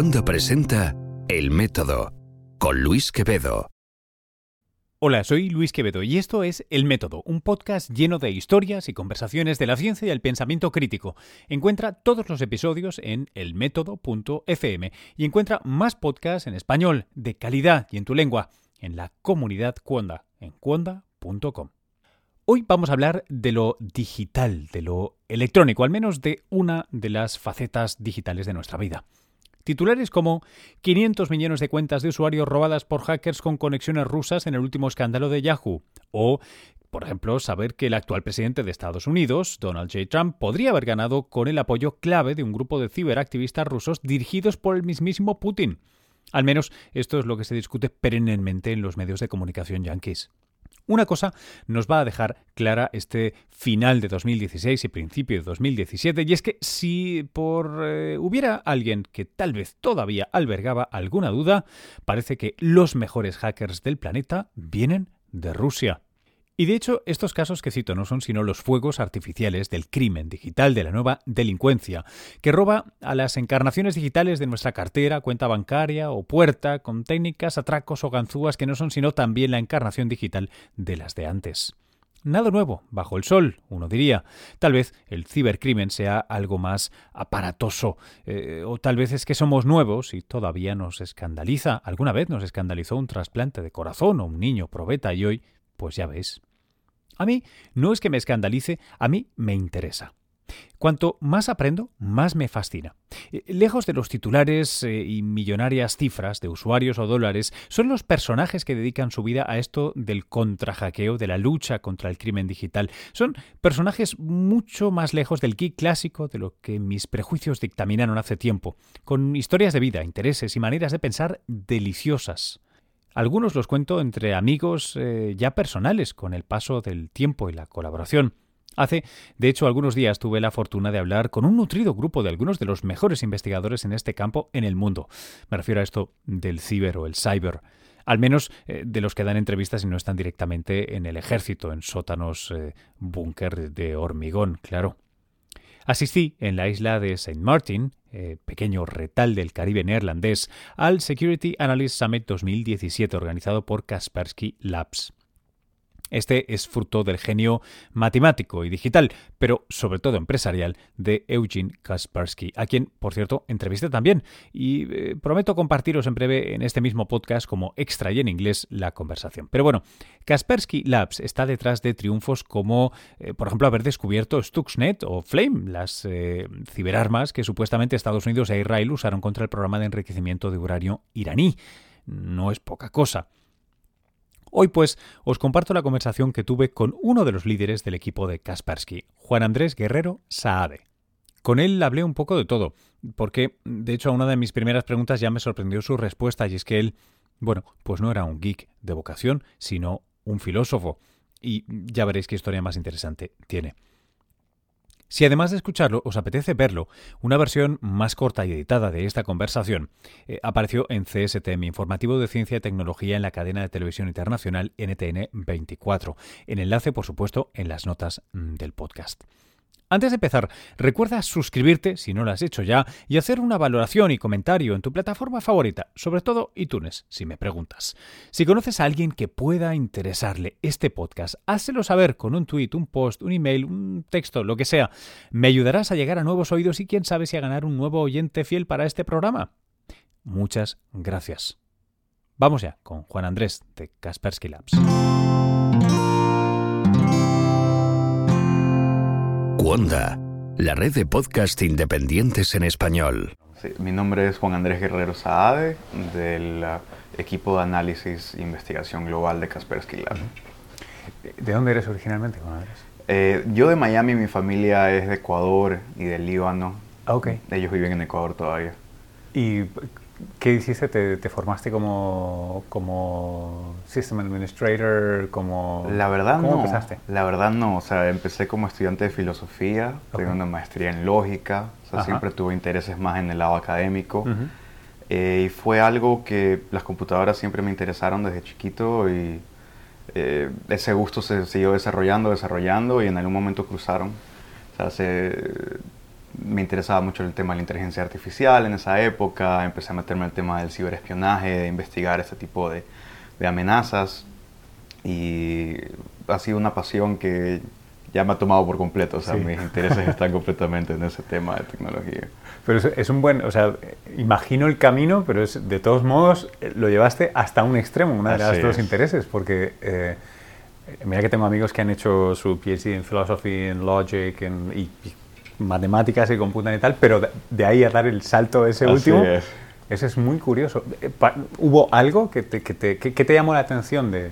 Cuando presenta El Método con Luis Quevedo. Hola, soy Luis Quevedo y esto es El Método, un podcast lleno de historias y conversaciones de la ciencia y el pensamiento crítico. Encuentra todos los episodios en elmétodo.fm y encuentra más podcasts en español, de calidad y en tu lengua, en la comunidad Cuonda, en cuonda.com. Hoy vamos a hablar de lo digital, de lo electrónico, al menos de una de las facetas digitales de nuestra vida. Titulares como 500 millones de cuentas de usuarios robadas por hackers con conexiones rusas en el último escándalo de Yahoo. O, por ejemplo, saber que el actual presidente de Estados Unidos, Donald J. Trump, podría haber ganado con el apoyo clave de un grupo de ciberactivistas rusos dirigidos por el mismísimo Putin. Al menos esto es lo que se discute perennemente en los medios de comunicación yanquis. Una cosa nos va a dejar clara este final de 2016 y principio de 2017, y es que si por eh, hubiera alguien que tal vez todavía albergaba alguna duda, parece que los mejores hackers del planeta vienen de Rusia. Y de hecho, estos casos que cito no son sino los fuegos artificiales del crimen digital de la nueva delincuencia, que roba a las encarnaciones digitales de nuestra cartera, cuenta bancaria o puerta, con técnicas, atracos o ganzúas que no son sino también la encarnación digital de las de antes. Nada nuevo, bajo el sol, uno diría. Tal vez el cibercrimen sea algo más aparatoso, eh, o tal vez es que somos nuevos y todavía nos escandaliza. Alguna vez nos escandalizó un trasplante de corazón o un niño probeta y hoy, pues ya ves. A mí no es que me escandalice, a mí me interesa. Cuanto más aprendo, más me fascina. Eh, lejos de los titulares eh, y millonarias cifras de usuarios o dólares, son los personajes que dedican su vida a esto del contrahackeo, de la lucha contra el crimen digital. Son personajes mucho más lejos del geek clásico de lo que mis prejuicios dictaminaron hace tiempo, con historias de vida, intereses y maneras de pensar deliciosas. Algunos los cuento entre amigos eh, ya personales con el paso del tiempo y la colaboración. Hace, de hecho, algunos días tuve la fortuna de hablar con un nutrido grupo de algunos de los mejores investigadores en este campo en el mundo. Me refiero a esto del ciber o el cyber. Al menos eh, de los que dan entrevistas y no están directamente en el ejército, en sótanos eh, búnker de hormigón, claro. Asistí en la isla de St. Martin, eh, pequeño retal del Caribe neerlandés, al Security Analyst Summit 2017 organizado por Kaspersky Labs. Este es fruto del genio matemático y digital, pero sobre todo empresarial, de Eugene Kaspersky, a quien, por cierto, entrevisté también y eh, prometo compartiros en breve en este mismo podcast como extra y en inglés la conversación. Pero bueno, Kaspersky Labs está detrás de triunfos como, eh, por ejemplo, haber descubierto Stuxnet o Flame, las eh, ciberarmas que supuestamente Estados Unidos e Israel usaron contra el programa de enriquecimiento de uranio iraní. No es poca cosa. Hoy pues os comparto la conversación que tuve con uno de los líderes del equipo de Kaspersky, Juan Andrés Guerrero Saade. Con él hablé un poco de todo, porque de hecho a una de mis primeras preguntas ya me sorprendió su respuesta y es que él, bueno, pues no era un geek de vocación, sino un filósofo. Y ya veréis qué historia más interesante tiene. Si además de escucharlo os apetece verlo, una versión más corta y editada de esta conversación eh, apareció en CSTM, Informativo de Ciencia y Tecnología en la cadena de televisión internacional NTN 24. En enlace, por supuesto, en las notas mm, del podcast. Antes de empezar, recuerda suscribirte si no lo has hecho ya y hacer una valoración y comentario en tu plataforma favorita, sobre todo iTunes, si me preguntas. Si conoces a alguien que pueda interesarle este podcast, házelo saber con un tweet, un post, un email, un texto, lo que sea. Me ayudarás a llegar a nuevos oídos y quién sabe si a ganar un nuevo oyente fiel para este programa. Muchas gracias. Vamos ya con Juan Andrés de Kaspersky Labs. Wanda, la red de podcast independientes en español. mi nombre es Juan Andrés Guerrero Saade, del uh, equipo de análisis e investigación global de Kaspersky Lab. ¿De dónde eres originalmente, Juan Andrés? Eh, yo de Miami, mi familia es de Ecuador y del Líbano. Ah, ok. Ellos viven en Ecuador todavía. ¿Y ¿Qué hiciste? ¿Te, formaste como, como System Administrator? Como, la verdad ¿Cómo no. empezaste? La verdad no. O sea, empecé como estudiante de filosofía, tengo una maestría en lógica, o sea, siempre tuve intereses más en el lado académico. Eh, y fue algo que las computadoras siempre me interesaron desde chiquito y eh, ese gusto se siguió desarrollando, desarrollando y en algún momento cruzaron. O sea, me interesaba mucho el tema de la inteligencia artificial en esa época, empecé a meterme en el tema del ciberespionaje, de investigar este tipo de, de amenazas. Y ha sido una pasión que ya me ha tomado por completo, o sea, mis intereses están completamente en ese tema de tecnología. Pero es, un buen, o sea, imagino el camino, pero es, de todos modos eh, lo llevaste hasta un extremo, una de las dos intereses, porque eh, mira que tengo amigos que han hecho su PhD en Philosophy, en Logic, en, y, matemáticas y computan y tal, pero de, ahí a dar el salto ese último, ese es muy curioso. Eh, ¿Hubo algo que te, que te, que, te llamó la atención de...?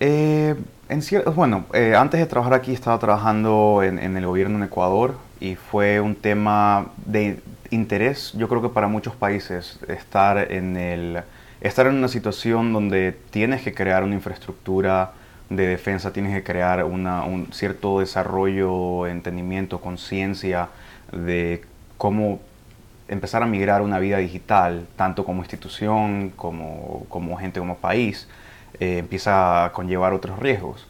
Eh, en bueno, eh, antes de trabajar aquí estaba trabajando en, en, el gobierno en Ecuador y fue un tema de interés, yo creo que para muchos países, estar en, el, estar en una situación donde tienes que crear una infraestructura de defensa, tienes que crear una, un cierto desarrollo, entendimiento, conciencia de cómo empezar a migrar una vida digital, tanto como institución, como, como gente, como país eh, empieza a conllevar otros riesgos.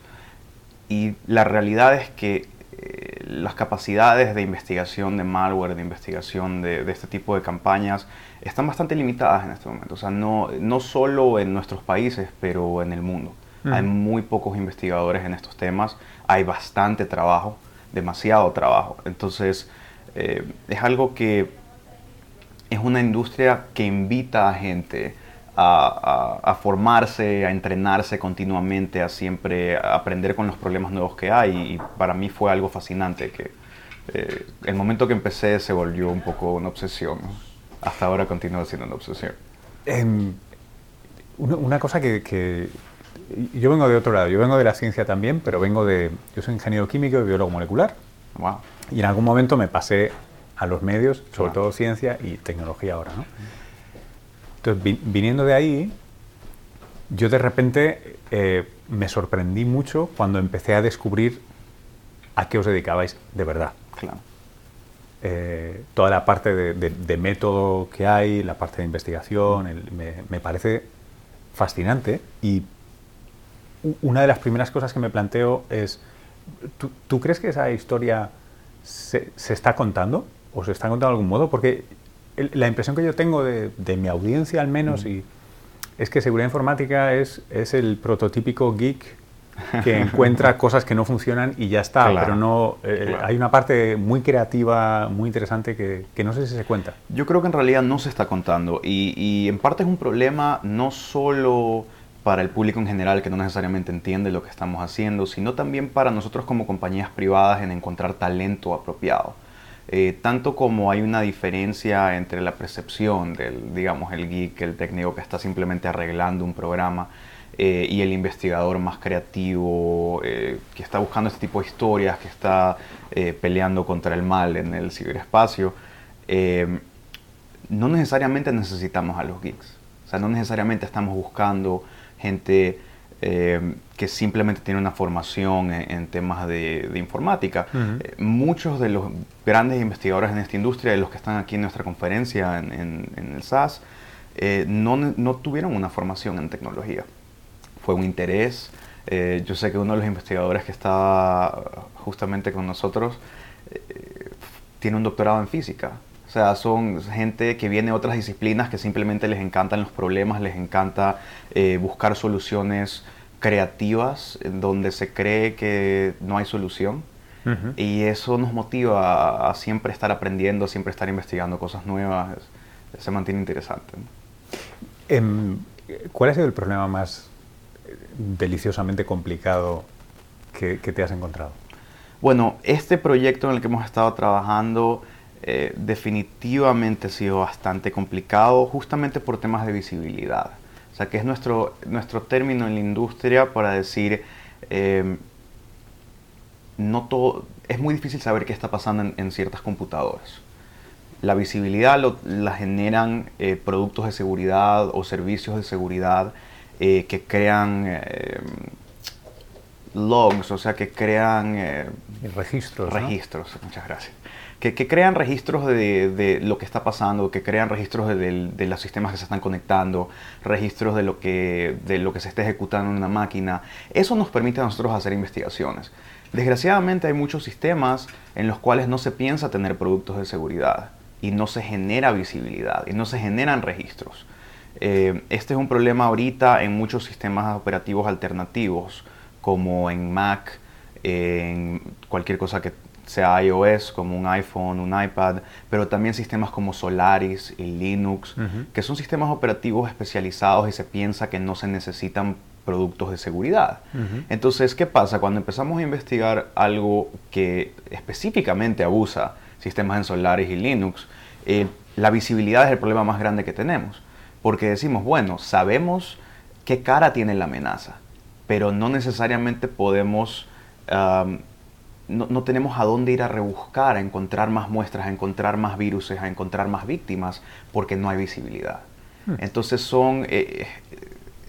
Y la realidad es que eh, las capacidades de investigación de malware, de investigación de, este tipo de campañas, están bastante limitadas en este momento. O sea, no, no solo en nuestros países, pero en el mundo. Hay muy pocos investigadores en estos temas, hay bastante trabajo, demasiado trabajo. Entonces, eh, es algo que es una industria que invita a gente a, formarse, a entrenarse continuamente, a siempre aprender con los problemas nuevos que hay. Y para mí fue algo fascinante que eh, el momento que empecé se volvió un poco una obsesión. Hasta ahora continúa siendo una obsesión. Em, una, cosa que, yo vengo de otro lado, yo vengo de la ciencia también, pero vengo de, yo soy ingeniero químico y biólogo molecular. Y en algún momento me pasé a los medios, sobre todo ciencia y tecnología ahora. ¿no? Entonces, viniendo de ahí, yo de repente eh, me sorprendí mucho cuando empecé a descubrir a qué os dedicabais de verdad. Claro. Eh, toda la parte de, método que hay, la parte de investigación, me, parece fascinante y una de las primeras cosas que me planteo es, ¿tú, crees que esa historia se, se, está contando o se está contando de algún modo? Porque la impresión que yo tengo de, mi audiencia al menos y es que seguridad informática es, es el prototípico geek que encuentra cosas que no funcionan y ya está, pero no eh, hay una parte muy creativa, muy interesante que, que, no sé si se cuenta. Yo creo que en realidad no se está contando y, y, en parte es un problema no solo para el público en general que no necesariamente entiende lo que estamos haciendo, sino también para nosotros como compañías privadas en encontrar talento apropiado. Eh, tanto como hay una diferencia entre la percepción del, digamos, el geek, el técnico que está simplemente arreglando un programa, eh, y el investigador más creativo, eh, que está buscando este tipo de historias, que está peleando contra el mal en el ciberespacio, no necesariamente necesitamos a los geeks. O sea, no necesariamente estamos buscando gente eh, que simplemente tiene una formación en, temas de, informática. Eh, muchos de los grandes investigadores en esta industria, de los que están aquí en nuestra conferencia en, el SAS, eh, no, no, tuvieron una formación en tecnología. Fue un interés. yo sé que uno de los investigadores que está justamente con nosotros tiene un doctorado en física. O sea, son gente que viene de otras disciplinas que simplemente les encantan los problemas, les encanta eh, buscar soluciones creativas donde se cree que no hay solución. Y eso nos motiva a, siempre estar aprendiendo, a siempre estar investigando cosas nuevas. Se mantiene interesante. Em, ¿Cuál ha sido el problema más deliciosamente complicado que, que te has encontrado? Bueno, este proyecto en el que hemos estado trabajando eh, definitivamente ha sido bastante complicado justamente por temas de visibilidad. O sea, que es nuestro, nuestro término en la industria para decir, eh, no todo, es muy difícil saber qué está pasando en, ciertas computadoras. La visibilidad la generan eh, productos de seguridad o servicios de seguridad que crean logs, o sea, que crean registros. Registros, muchas gracias que, crean registros de, lo que está pasando, que crean registros de, los sistemas que se están conectando, registros de lo, que, de lo que se está ejecutando en una máquina. Eso nos permite a nosotros hacer investigaciones. Desgraciadamente hay muchos sistemas en los cuales no se piensa tener productos de seguridad y no se genera visibilidad y no se generan registros. Eh, este es un problema ahorita en muchos sistemas operativos alternativos, como en Mac, en cualquier cosa que sea iOS, como un iPhone, un iPad, pero también sistemas como Solaris y Linux, que son sistemas operativos especializados y se piensa que no se necesitan productos de seguridad. Entonces, ¿qué pasa? Cuando empezamos a investigar algo que específicamente abusa sistemas en Solaris y Linux, eh, la visibilidad es el problema más grande que tenemos. Porque decimos, bueno, sabemos qué cara tiene la amenaza, pero no necesariamente podemos, no, tenemos a dónde ir a rebuscar, a encontrar más muestras, a encontrar más virus, a encontrar más víctimas, porque no hay visibilidad. Hmm. Entonces son, eh,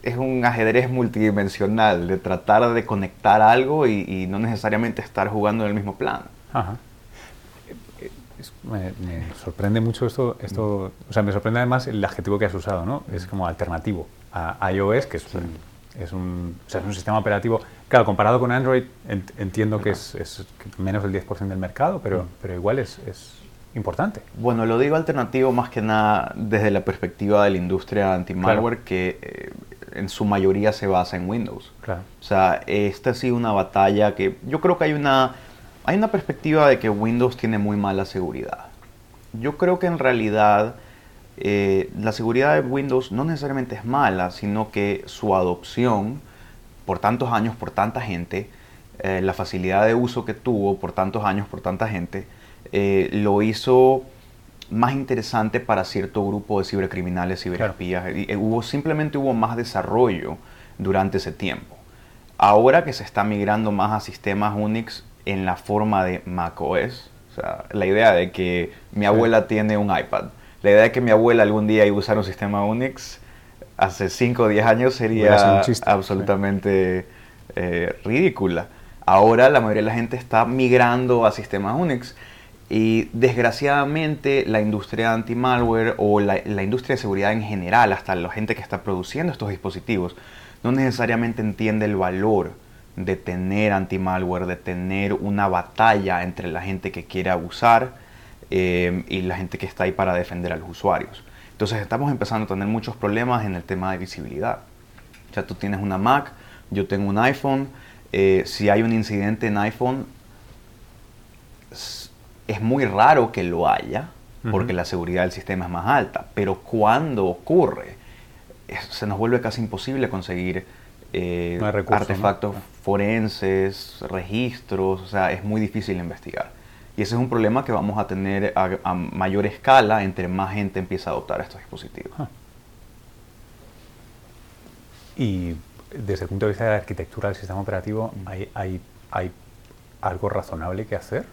es un ajedrez multidimensional de tratar de conectar algo y, no necesariamente estar jugando en el mismo plano. me, sorprende mucho esto, esto, o sea, me sorprende además el adjetivo que has usado, ¿no? Es como alternativo a iOS, que es, un, es, un, o sea, es un sistema operativo, claro, comparado con Android entiendo que es, es, menos del 10% del mercado, pero, pero igual es, es importante. Bueno, lo digo alternativo más que nada desde la perspectiva de la industria anti-malware, que eh, en su mayoría se basa en Windows. Claro. O sea, esta ha sido una batalla que yo creo que hay una, hay una perspectiva de que Windows tiene muy mala seguridad. Yo creo que en realidad eh, la seguridad de Windows no necesariamente es mala, sino que su adopción por tantos años, por tanta gente, eh, la facilidad de uso que tuvo por tantos años, por tanta gente, eh, lo hizo más interesante para cierto grupo de cibercriminales, ciberespías. Y, eh, hubo, simplemente hubo más desarrollo durante ese tiempo. Ahora que se está migrando más a sistemas Unix en la forma de macOS, o sea, la idea de que mi abuela tiene un iPad, la idea de que mi abuela algún día iba a usar un sistema Unix hace 5 o 10 años sería absolutamente eh, ridícula. Ahora la mayoría de la gente está migrando a sistemas Unix y desgraciadamente la industria anti-malware o la, industria de seguridad en general, hasta la gente que está produciendo estos dispositivos, no necesariamente entiende el valor de tener anti-malware, de tener una batalla entre la gente que quiere abusar eh, y la gente que está ahí para defender a los usuarios. Entonces estamos empezando a tener muchos problemas en el tema de visibilidad. O sea, tú tienes una Mac, yo tengo un iPhone, eh, si hay un incidente en iPhone, es muy raro que lo haya, porque la seguridad del sistema es más alta, pero cuando ocurre, se nos vuelve casi imposible conseguir eh, artefactos forenses, registros, o sea, es muy difícil investigar. Y ese es un problema que vamos a tener a, mayor escala entre más gente empieza a adoptar estos dispositivos. Ah. Y desde el punto de vista de la arquitectura del sistema operativo, ¿hay, hay, hay algo razonable que hacer?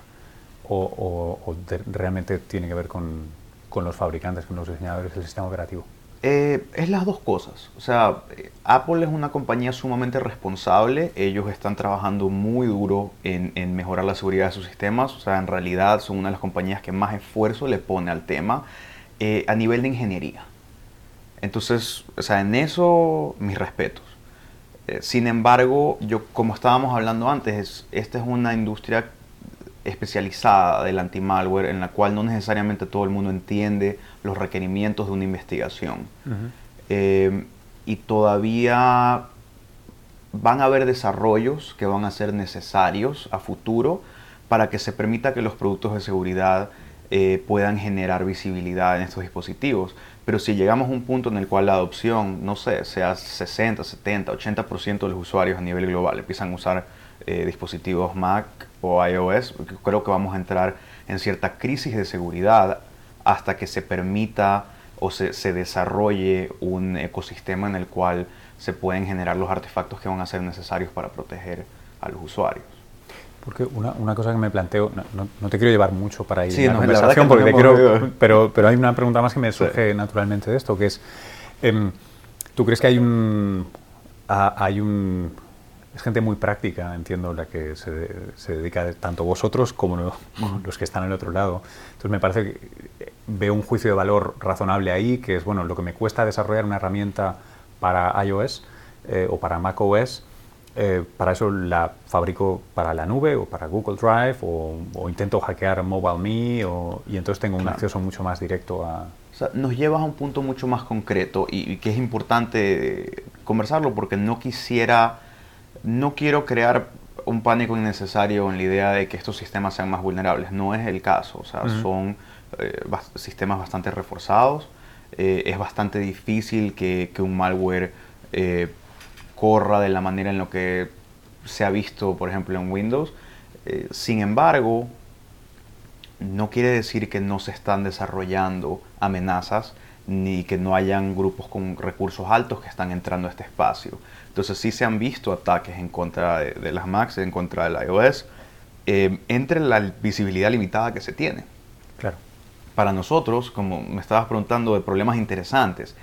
o, realmente tiene que ver con, con, los fabricantes, con los diseñadores del sistema operativo? Eh, es las dos cosas. O sea, Apple es una compañía sumamente responsable. Ellos están trabajando muy duro en, en, mejorar la seguridad de sus sistemas. O sea, en realidad son una de las compañías que más esfuerzo le pone al tema eh, a nivel de ingeniería. Entonces, o sea, en eso mis respetos. Eh, sin embargo, yo como estábamos hablando antes, esta es una industria especializada del anti-malware en la cual no necesariamente todo el mundo entiende los requerimientos de una investigación. Eh, y todavía van a haber desarrollos que van a ser necesarios a futuro para que se permita que los productos de seguridad eh, puedan generar visibilidad en estos dispositivos. Pero si llegamos a un punto en el cual la adopción, no sé, sea 60, 70, 80% de los usuarios a nivel global empiezan a usar eh, dispositivos Mac o iOS, creo que vamos a entrar en cierta crisis de seguridad hasta que se permita o se, se, desarrolle un ecosistema en el cual se pueden generar los artefactos que van a ser necesarios para proteger a los usuarios. Porque una, una cosa que me planteo, no, no, te quiero llevar mucho para ir sí, la conversación, porque quiero, pero, pero hay una pregunta más que me surge naturalmente de esto, que es, em, ¿tú crees que hay un, hay un es gente muy práctica, entiendo, la que se, se dedica tanto vosotros como los que están al otro lado. Entonces me parece que veo un juicio de valor razonable ahí, que es, bueno, lo que me cuesta desarrollar una herramienta para iOS eh, o para macOS, eh, para eso la fabrico para la nube o para Google Drive o, intento hackear MobileMe o, y entonces tengo un acceso mucho más directo a... O sea, nos llevas a un punto mucho más concreto y, que es importante conversarlo porque no quisiera, no quiero crear un pánico innecesario en la idea de que estos sistemas sean más vulnerables. No es el caso. O sea, son eh, sistemas bastante reforzados. Eh, es bastante difícil que, que un malware corra de la manera en lo que se ha visto, por ejemplo, en Windows. Eh, sin embargo, no quiere decir que no se están desarrollando amenazas ni que no hayan grupos con recursos altos que están entrando a este espacio. Entonces sí se han visto ataques en contra de, las Macs, en contra del iOS, eh, entre la visibilidad limitada que se tiene. Claro. Para nosotros, como me estabas preguntando de problemas interesantes,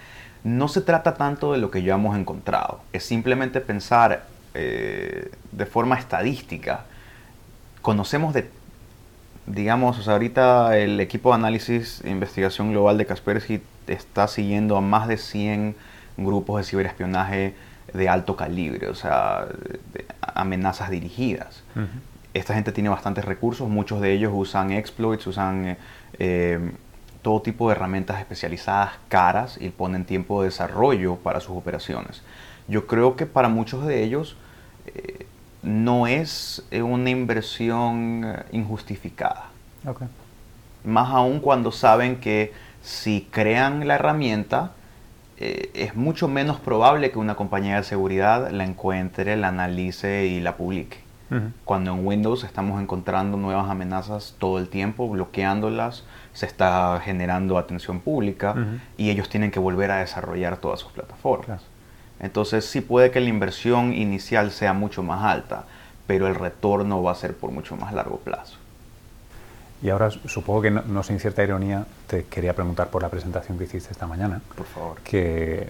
no se trata tanto de lo que ya hemos encontrado, es simplemente pensar eh, de forma estadística. Conocemos de, digamos, o sea, ahorita el equipo de análisis e investigación global de Kaspersky está siguiendo a más de 100 grupos de ciberespionaje de alto calibre, o sea, amenazas dirigidas. Esta gente tiene bastantes recursos, muchos de ellos usan exploits, usan eh, todo tipo de herramientas especializadas caras y ponen tiempo de desarrollo para sus operaciones. Yo creo que para muchos de ellos eh, no es eh, una inversión eh, injustificada. Más aún cuando saben que si crean la herramienta, es mucho menos probable que una compañía de seguridad la encuentre, la analice y la publique. Cuando en Windows estamos encontrando nuevas amenazas todo el tiempo, bloqueándolas, se está generando atención pública y ellos tienen que volver a desarrollar todas sus plataformas. Entonces sí puede que la inversión inicial sea mucho más alta, pero el retorno va a ser por mucho más largo plazo. Y ahora supongo que no, sin cierta ironía te quería preguntar por la presentación que hiciste esta mañana. Por favor. Que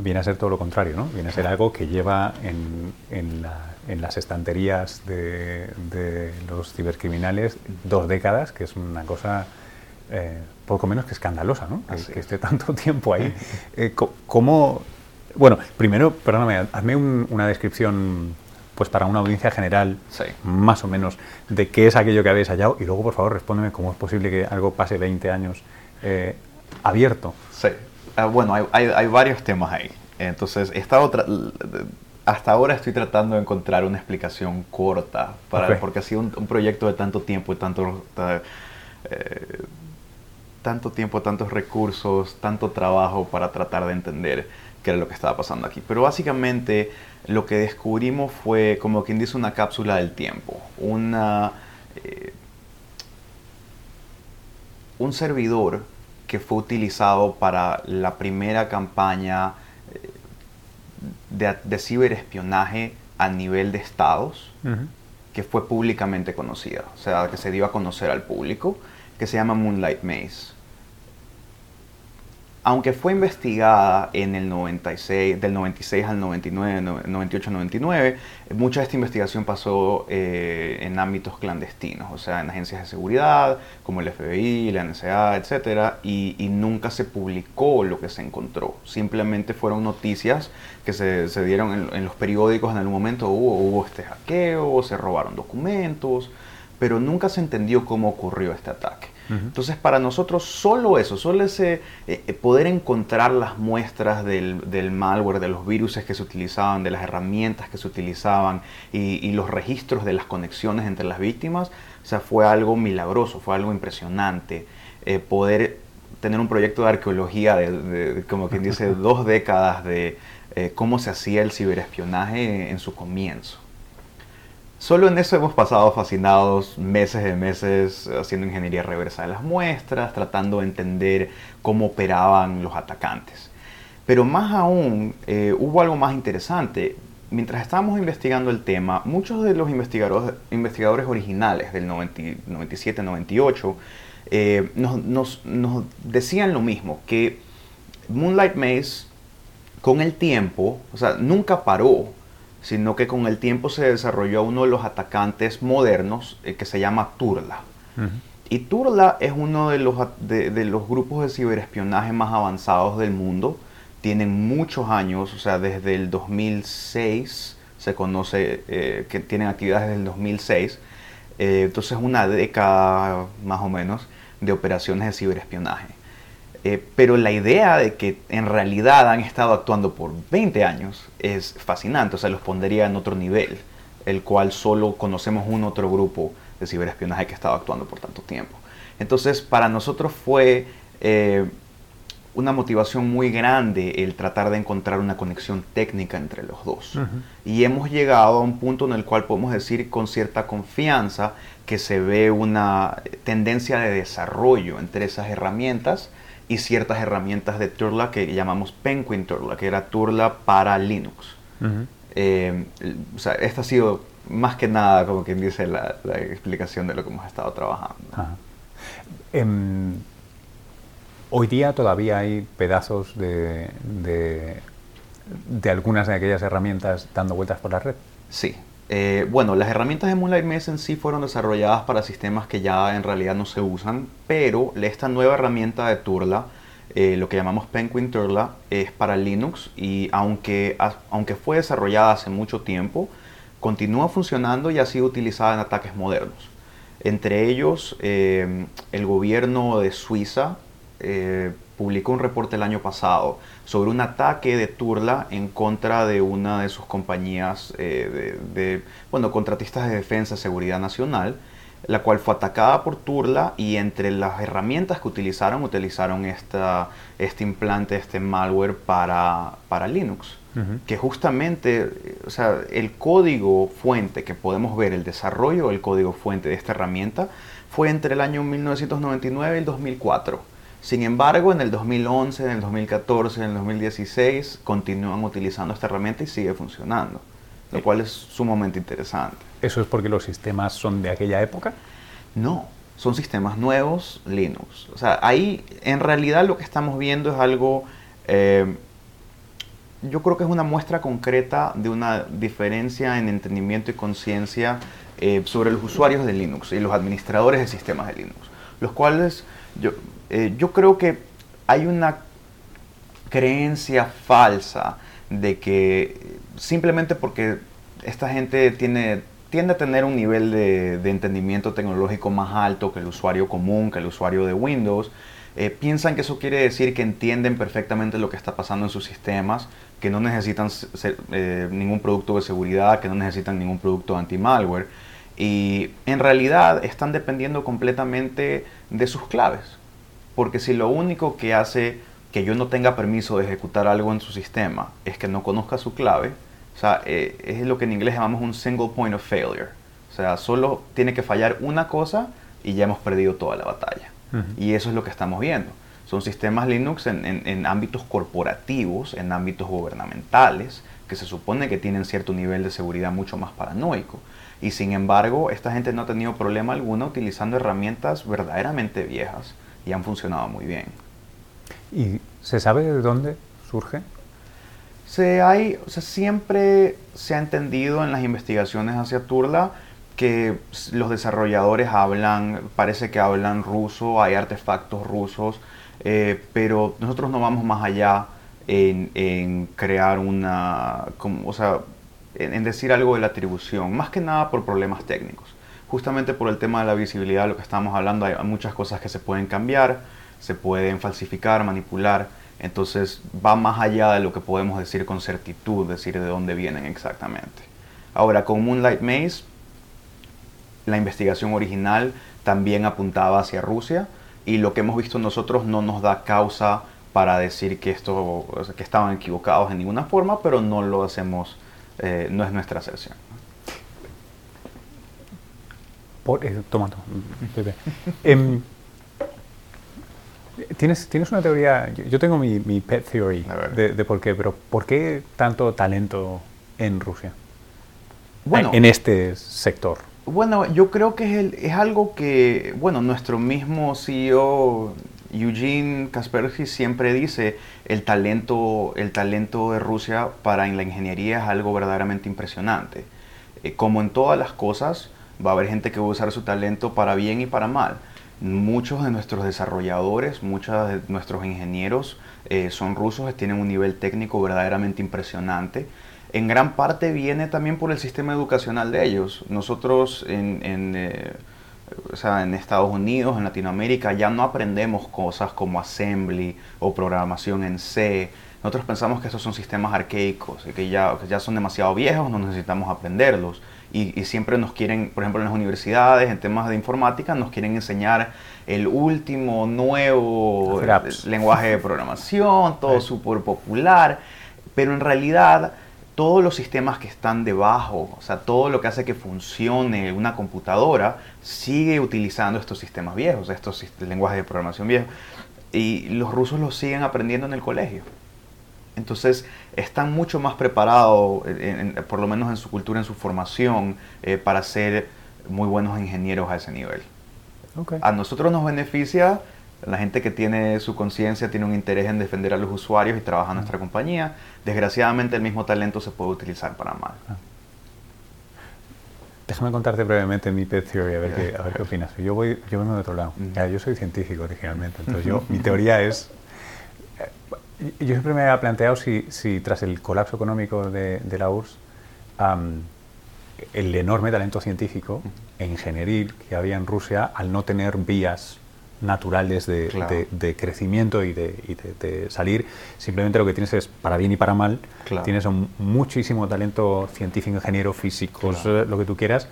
viene a ser todo lo contrario, ¿no? Viene a ser algo que lleva en, en, las estanterías de, de, los cibercriminales dos décadas, que es una cosa eh, poco menos que escandalosa, ¿no? Que, esté tanto tiempo ahí. Eh, ¿Cómo...? Bueno, primero, perdóname, hazme una descripción pues para una audiencia general, más o menos, de qué es aquello que habéis hallado y luego, por favor, respóndeme cómo es posible que algo pase 20 años eh, abierto. Sí. Ah, bueno, hay, hay, varios temas ahí. Entonces, esta otra, hasta ahora estoy tratando de encontrar una explicación corta, para, porque ha sido un, proyecto de tanto tiempo y tanto tanto tiempo, tantos recursos, tanto trabajo para tratar de entender qué era lo que estaba pasando aquí. Pero básicamente lo que descubrimos fue, como quien dice, una cápsula del tiempo. Una, eh, un servidor que fue utilizado para la primera campaña eh, de, de, ciberespionaje a nivel de estados, que fue públicamente conocida, o sea, que se dio a conocer al público, que se llama Moonlight Maze aunque fue investigada en el 96, del 96 al 99, 98, 99, mucha de esta investigación pasó eh, en ámbitos clandestinos, o sea, en agencias de seguridad, como el FBI, la NSA, etc. Y, nunca se publicó lo que se encontró. Simplemente fueron noticias que se, dieron en, los periódicos en algún momento, hubo, hubo este hackeo, se robaron documentos, pero nunca se entendió cómo ocurrió este ataque. Entonces, para nosotros solo eso, solo ese eh, eh, poder encontrar las muestras del, malware, de los virus que se utilizaban, de las herramientas que se utilizaban y, los registros de las conexiones entre las víctimas, o sea, fue algo milagroso, fue algo impresionante. Eh, poder tener un proyecto de arqueología de, como quien dice, dos décadas de cómo se hacía el ciberespionaje en su comienzo. Solo en eso hemos pasado fascinados meses de meses haciendo ingeniería reversa de las muestras, tratando de entender cómo operaban los atacantes. Pero más aún, eh, hubo algo más interesante. Mientras estábamos investigando el tema, muchos de los investigadores, investigadores originales del 97-98 eh, nos, nos decían lo mismo, que Moonlight Maze con el tiempo, o sea, nunca paró sino que con el tiempo se desarrolló uno de los atacantes modernos eh, que se llama Turla. Y Turla es uno de los, de, los grupos de ciberespionaje más avanzados del mundo. Tienen muchos años, o sea, desde el 2006 se conoce eh, que tienen actividades desde el 2006. Eh, entonces una década más o menos de operaciones de ciberespionaje. Eh, pero la idea de que en realidad han estado actuando por 20 años es fascinante, o sea, los pondría en otro nivel, el cual solo conocemos un otro grupo de ciberespionaje que ha estado actuando por tanto tiempo. Entonces, para nosotros fue una motivación muy grande el tratar de encontrar una conexión técnica entre los dos. Y hemos llegado a un punto en el cual podemos decir con cierta confianza que se ve una tendencia de desarrollo entre esas herramientas y ciertas herramientas de Turla que llamamos Penguin Turla, que era Turla para Linux. Eh, o sea, esta ha sido más que nada, como quien dice, la, explicación de lo que hemos estado trabajando. Em, Hoy día todavía hay pedazos de, de, algunas de aquellas herramientas dando vueltas por la red. Sí. Eh, bueno, las herramientas de Moonlight Mesh en sí fueron desarrolladas para sistemas que ya en realidad no se usan, pero esta nueva herramienta de Turla, eh, lo que llamamos Penguin Turla, es para Linux y aunque, aunque fue desarrollada hace mucho tiempo, continúa funcionando y ha sido utilizada en ataques modernos. Entre ellos, eh, el gobierno de Suiza publicó un reporte el año pasado sobre un ataque de Turla en contra de una de sus compañías eh, de, bueno, contratistas de defensa y seguridad nacional, la cual fue atacada por Turla y entre las herramientas que utilizaron, utilizaron esta, este implante, este malware para, para Linux. Que justamente, o sea, el código fuente que podemos ver, el desarrollo del código fuente de esta herramienta, fue entre el año 1999 y el 2004 sin embargo, en el 2011, en el 2014, en el 2016 continúan utilizando esta herramienta y sigue funcionando, lo cual es sumamente interesante. ¿Eso es porque los sistemas son de aquella época? No, son sistemas nuevos Linux. O sea, ahí en realidad lo que estamos viendo es algo, eh, yo creo que es una muestra concreta de una diferencia en entendimiento y conciencia eh, sobre los usuarios de Linux y los administradores de sistemas de Linux, los cuales yo, eh, yo creo que hay una creencia falsa de que simplemente porque esta gente tiene, tiende a tener un nivel de, entendimiento tecnológico más alto que el usuario común, que el usuario de Windows, eh, piensan que eso quiere decir que entienden perfectamente lo que está pasando en sus sistemas, que no necesitan eh, ningún producto de seguridad, que no necesitan ningún producto anti-malware. Y en realidad están dependiendo completamente de sus claves. Porque si lo único que hace que yo no tenga permiso de ejecutar algo en su sistema es que no conozca su clave, o sea, eh, es lo que en inglés llamamos un single point of failure. O sea, solo tiene que fallar una cosa y ya hemos perdido toda la batalla. Y eso es lo que estamos viendo. Son sistemas Linux en, en, ámbitos corporativos, en ámbitos gubernamentales, que se supone que tienen cierto nivel de seguridad mucho más paranoico. Y sin embargo, esta gente no ha tenido problema alguno utilizando herramientas verdaderamente viejas y han funcionado muy bien. ¿Y se sabe de dónde surge? Se hay, o sea, siempre se ha entendido en las investigaciones hacia Turla que los desarrolladores hablan, parece que hablan ruso, hay artefactos rusos, eh, pero nosotros no vamos más allá en, crear una, como, o sea, en, decir algo de la atribución, más que nada por problemas técnicos. Justamente por el tema de la visibilidad, lo que estamos hablando, hay muchas cosas que se pueden cambiar, se pueden falsificar, manipular, entonces va más allá de lo que podemos decir con certitud, decir de dónde vienen exactamente. Ahora, con Moonlight Maze, la investigación original también apuntaba hacia Rusia y lo que hemos visto nosotros no nos da causa para decir que, esto, que estaban equivocados en ninguna forma, pero no lo hacemos eh, no es nuestra aserción. Por, eh, toma, em, ¿tienes, ¿Tienes una teoría? Yo, tengo mi, mi, pet theory de, por qué, pero ¿por qué tanto talento en Rusia? Bueno, en, este sector. Bueno, yo creo que es, es algo que, bueno, nuestro mismo CEO Eugene Kaspersky siempre dice el talento, el talento de Rusia para la ingeniería es algo verdaderamente impresionante. Eh, como en todas las cosas, va a haber gente que va a usar su talento para bien y para mal. Muchos de nuestros desarrolladores, muchos de nuestros ingenieros eh, son rusos, tienen un nivel técnico verdaderamente impresionante. en gran parte viene también por el sistema educacional de ellos. Nosotros en, eh, en Estados Unidos, en Latinoamérica, ya no aprendemos cosas como assembly o programación en C. Nosotros pensamos que esos son sistemas arcaicos que ya, ya son demasiado viejos, no necesitamos aprenderlos. Y, y, siempre nos quieren, por ejemplo, en las universidades, en temas de informática, nos quieren enseñar el último nuevo lenguaje de programación, todo súper popular. Pero en realidad todos los sistemas que están debajo, o sea, todo lo que hace que funcione una computadora, sigue utilizando estos sistemas viejos, estos lenguajes de programación viejos. Y los rusos los siguen aprendiendo en el colegio. Entonces, están mucho más preparados, por lo menos en su cultura, en su formación, eh, para ser muy buenos ingenieros a ese nivel. A nosotros nos beneficia la gente que tiene su conciencia, tiene un interés en defender a los usuarios y trabaja en nuestra compañía. Desgraciadamente el mismo talento se puede utilizar para mal. Ah. Déjame contarte brevemente mi pet theory, a ver, qué, a ver qué opinas. Yo, voy, yo vengo de otro lado. yo soy científico originalmente, entonces yo, mi teoría es... Yo siempre me había planteado si, si tras el colapso económico de, de la URSS, el enorme talento científico e ingenieril que había en Rusia, al no tener vías naturales de, crecimiento y, de, salir. Simplemente lo que tienes es, para bien y para mal, tienes un muchísimo talento científico, ingeniero, físico, lo que tú quieras,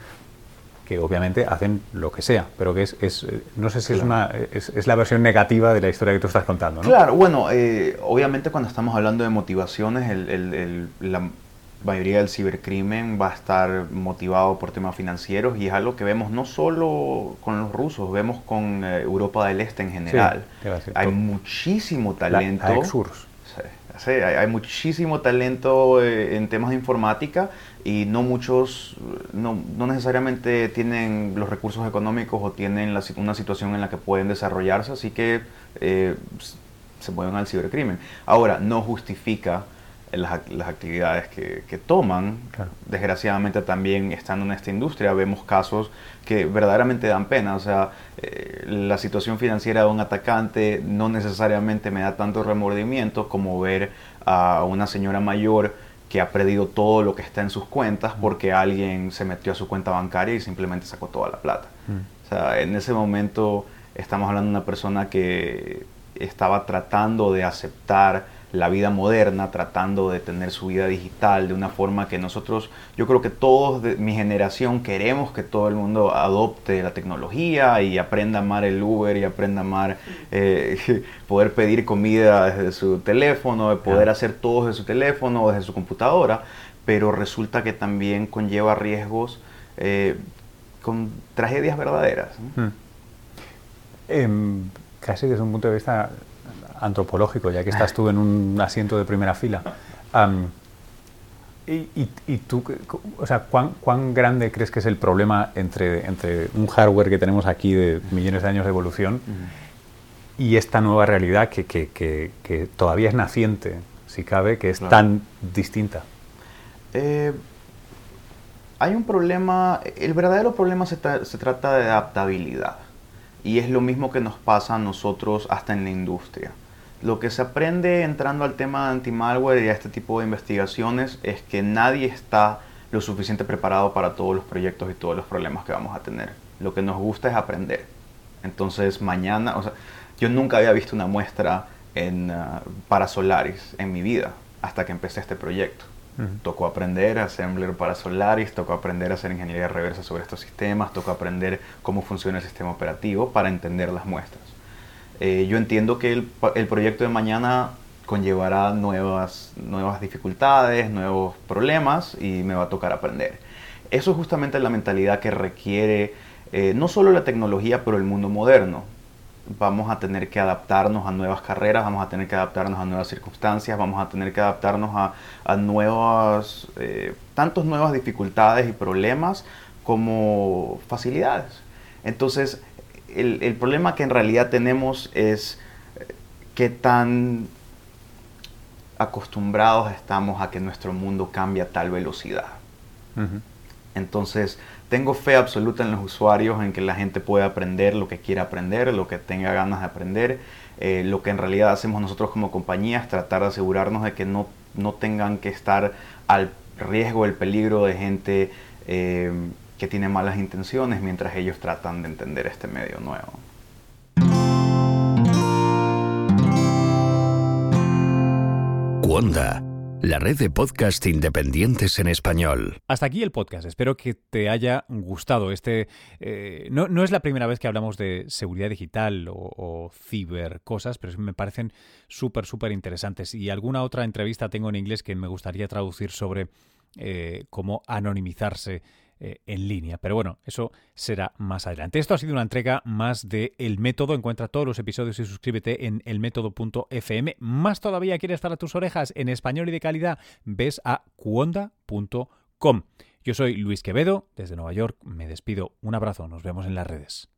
que obviamente hacen lo que sea, pero que es, es no sé si es, una, es, la versión negativa de la historia que tú estás contando. ¿no? Claro, bueno, eh, obviamente cuando estamos hablando de motivaciones, el, el, la, mayoría del cibercrimen va a estar motivado por temas financieros y es algo que vemos no solo con los rusos, vemos con eh, Europa del Este en general. hay muchísimo talento. Hay, muchísimo talento eh, en temas de informática y no muchos, no, no necesariamente tienen los recursos económicos o tienen una situación en la que pueden desarrollarse, así que eh, se mueven al cibercrimen. Ahora, no justifica las, las actividades que, que toman. Desgraciadamente también estando en esta industria vemos casos que verdaderamente dan pena. O sea, eh, la situación financiera de un atacante no necesariamente me da tanto remordimiento como ver a una señora mayor que ha perdido todo lo que está en sus cuentas porque alguien se metió a su cuenta bancaria y simplemente sacó toda la plata. O sea, en ese momento estamos hablando de una persona que estaba tratando de aceptar la vida moderna, tratando de tener su vida digital de una forma que nosotros, yo creo que todos de mi generación queremos que todo el mundo adopte la tecnología y aprenda a amar el Uber y aprenda a amar eh, poder pedir comida desde su teléfono, poder hacer todo desde su teléfono, desde su computadora, pero resulta que también conlleva riesgos eh, con tragedias verdaderas. Hmm. Em, casi desde un punto de vista antropológico, ya que estás tú en un asiento de primera fila. y, tú, o sea, ¿cuán, ¿cuán, grande crees que es el problema entre, entre un hardware que tenemos aquí de millones de años de evolución y esta nueva realidad que, que, que, todavía es naciente, si cabe, que es tan distinta? Eh, hay un problema, el verdadero problema se, se trata de adaptabilidad. Y es lo mismo que nos pasa a nosotros hasta en la industria. Lo que se aprende entrando al tema de anti-malware y a este tipo de investigaciones es que nadie está lo suficiente preparado para todos los proyectos y todos los problemas que vamos a tener. Lo que nos gusta es aprender. Entonces mañana, o sea, yo nunca había visto una muestra en, uh, para Solaris en mi vida hasta que empecé este proyecto. Tocó aprender a assembler para Solaris, tocó aprender a hacer ingeniería reversa sobre estos sistemas, tocó aprender cómo funciona el sistema operativo para entender las muestras. Eh, yo entiendo que el, el, proyecto de mañana conllevará nuevas, nuevas dificultades, nuevos problemas y me va a tocar aprender. Eso es justamente la mentalidad que requiere eh, no solo la tecnología, pero el mundo moderno. Vamos a tener que adaptarnos a nuevas carreras, vamos a tener que adaptarnos a nuevas circunstancias, vamos a tener que adaptarnos a, a nuevas, eh, tantos nuevas dificultades y problemas como facilidades. Entonces, el, problema que en realidad tenemos es eh, qué tan acostumbrados estamos a que nuestro mundo cambie a tal velocidad. Entonces, tengo fe absoluta en los usuarios, en que la gente puede aprender lo que quiera aprender, lo que tenga ganas de aprender. Eh, lo que en realidad hacemos nosotros como compañía es tratar de asegurarnos de que no, no tengan que estar al riesgo, el peligro de gente eh, que tiene malas intenciones mientras ellos tratan de entender este medio nuevo. Wanda, la red de podcast independientes en español. Hasta aquí el podcast. Espero que te haya gustado. Este eh, no, es la primera vez que hablamos de seguridad digital o, o ciber cosas, pero me parecen súper, súper interesantes. Y alguna otra entrevista tengo en inglés que me gustaría traducir sobre eh, cómo anonimizarse eh, en línea. Pero bueno, eso será más adelante. Esto ha sido una entrega más de El Método. Encuentra todos los episodios y suscríbete en elmétodo.fm. Más todavía quieres estar a tus orejas en español y de calidad, ves a cuonda.com. Yo soy Luis Quevedo, desde Nueva York. Me despido. Un abrazo. Nos vemos en las redes.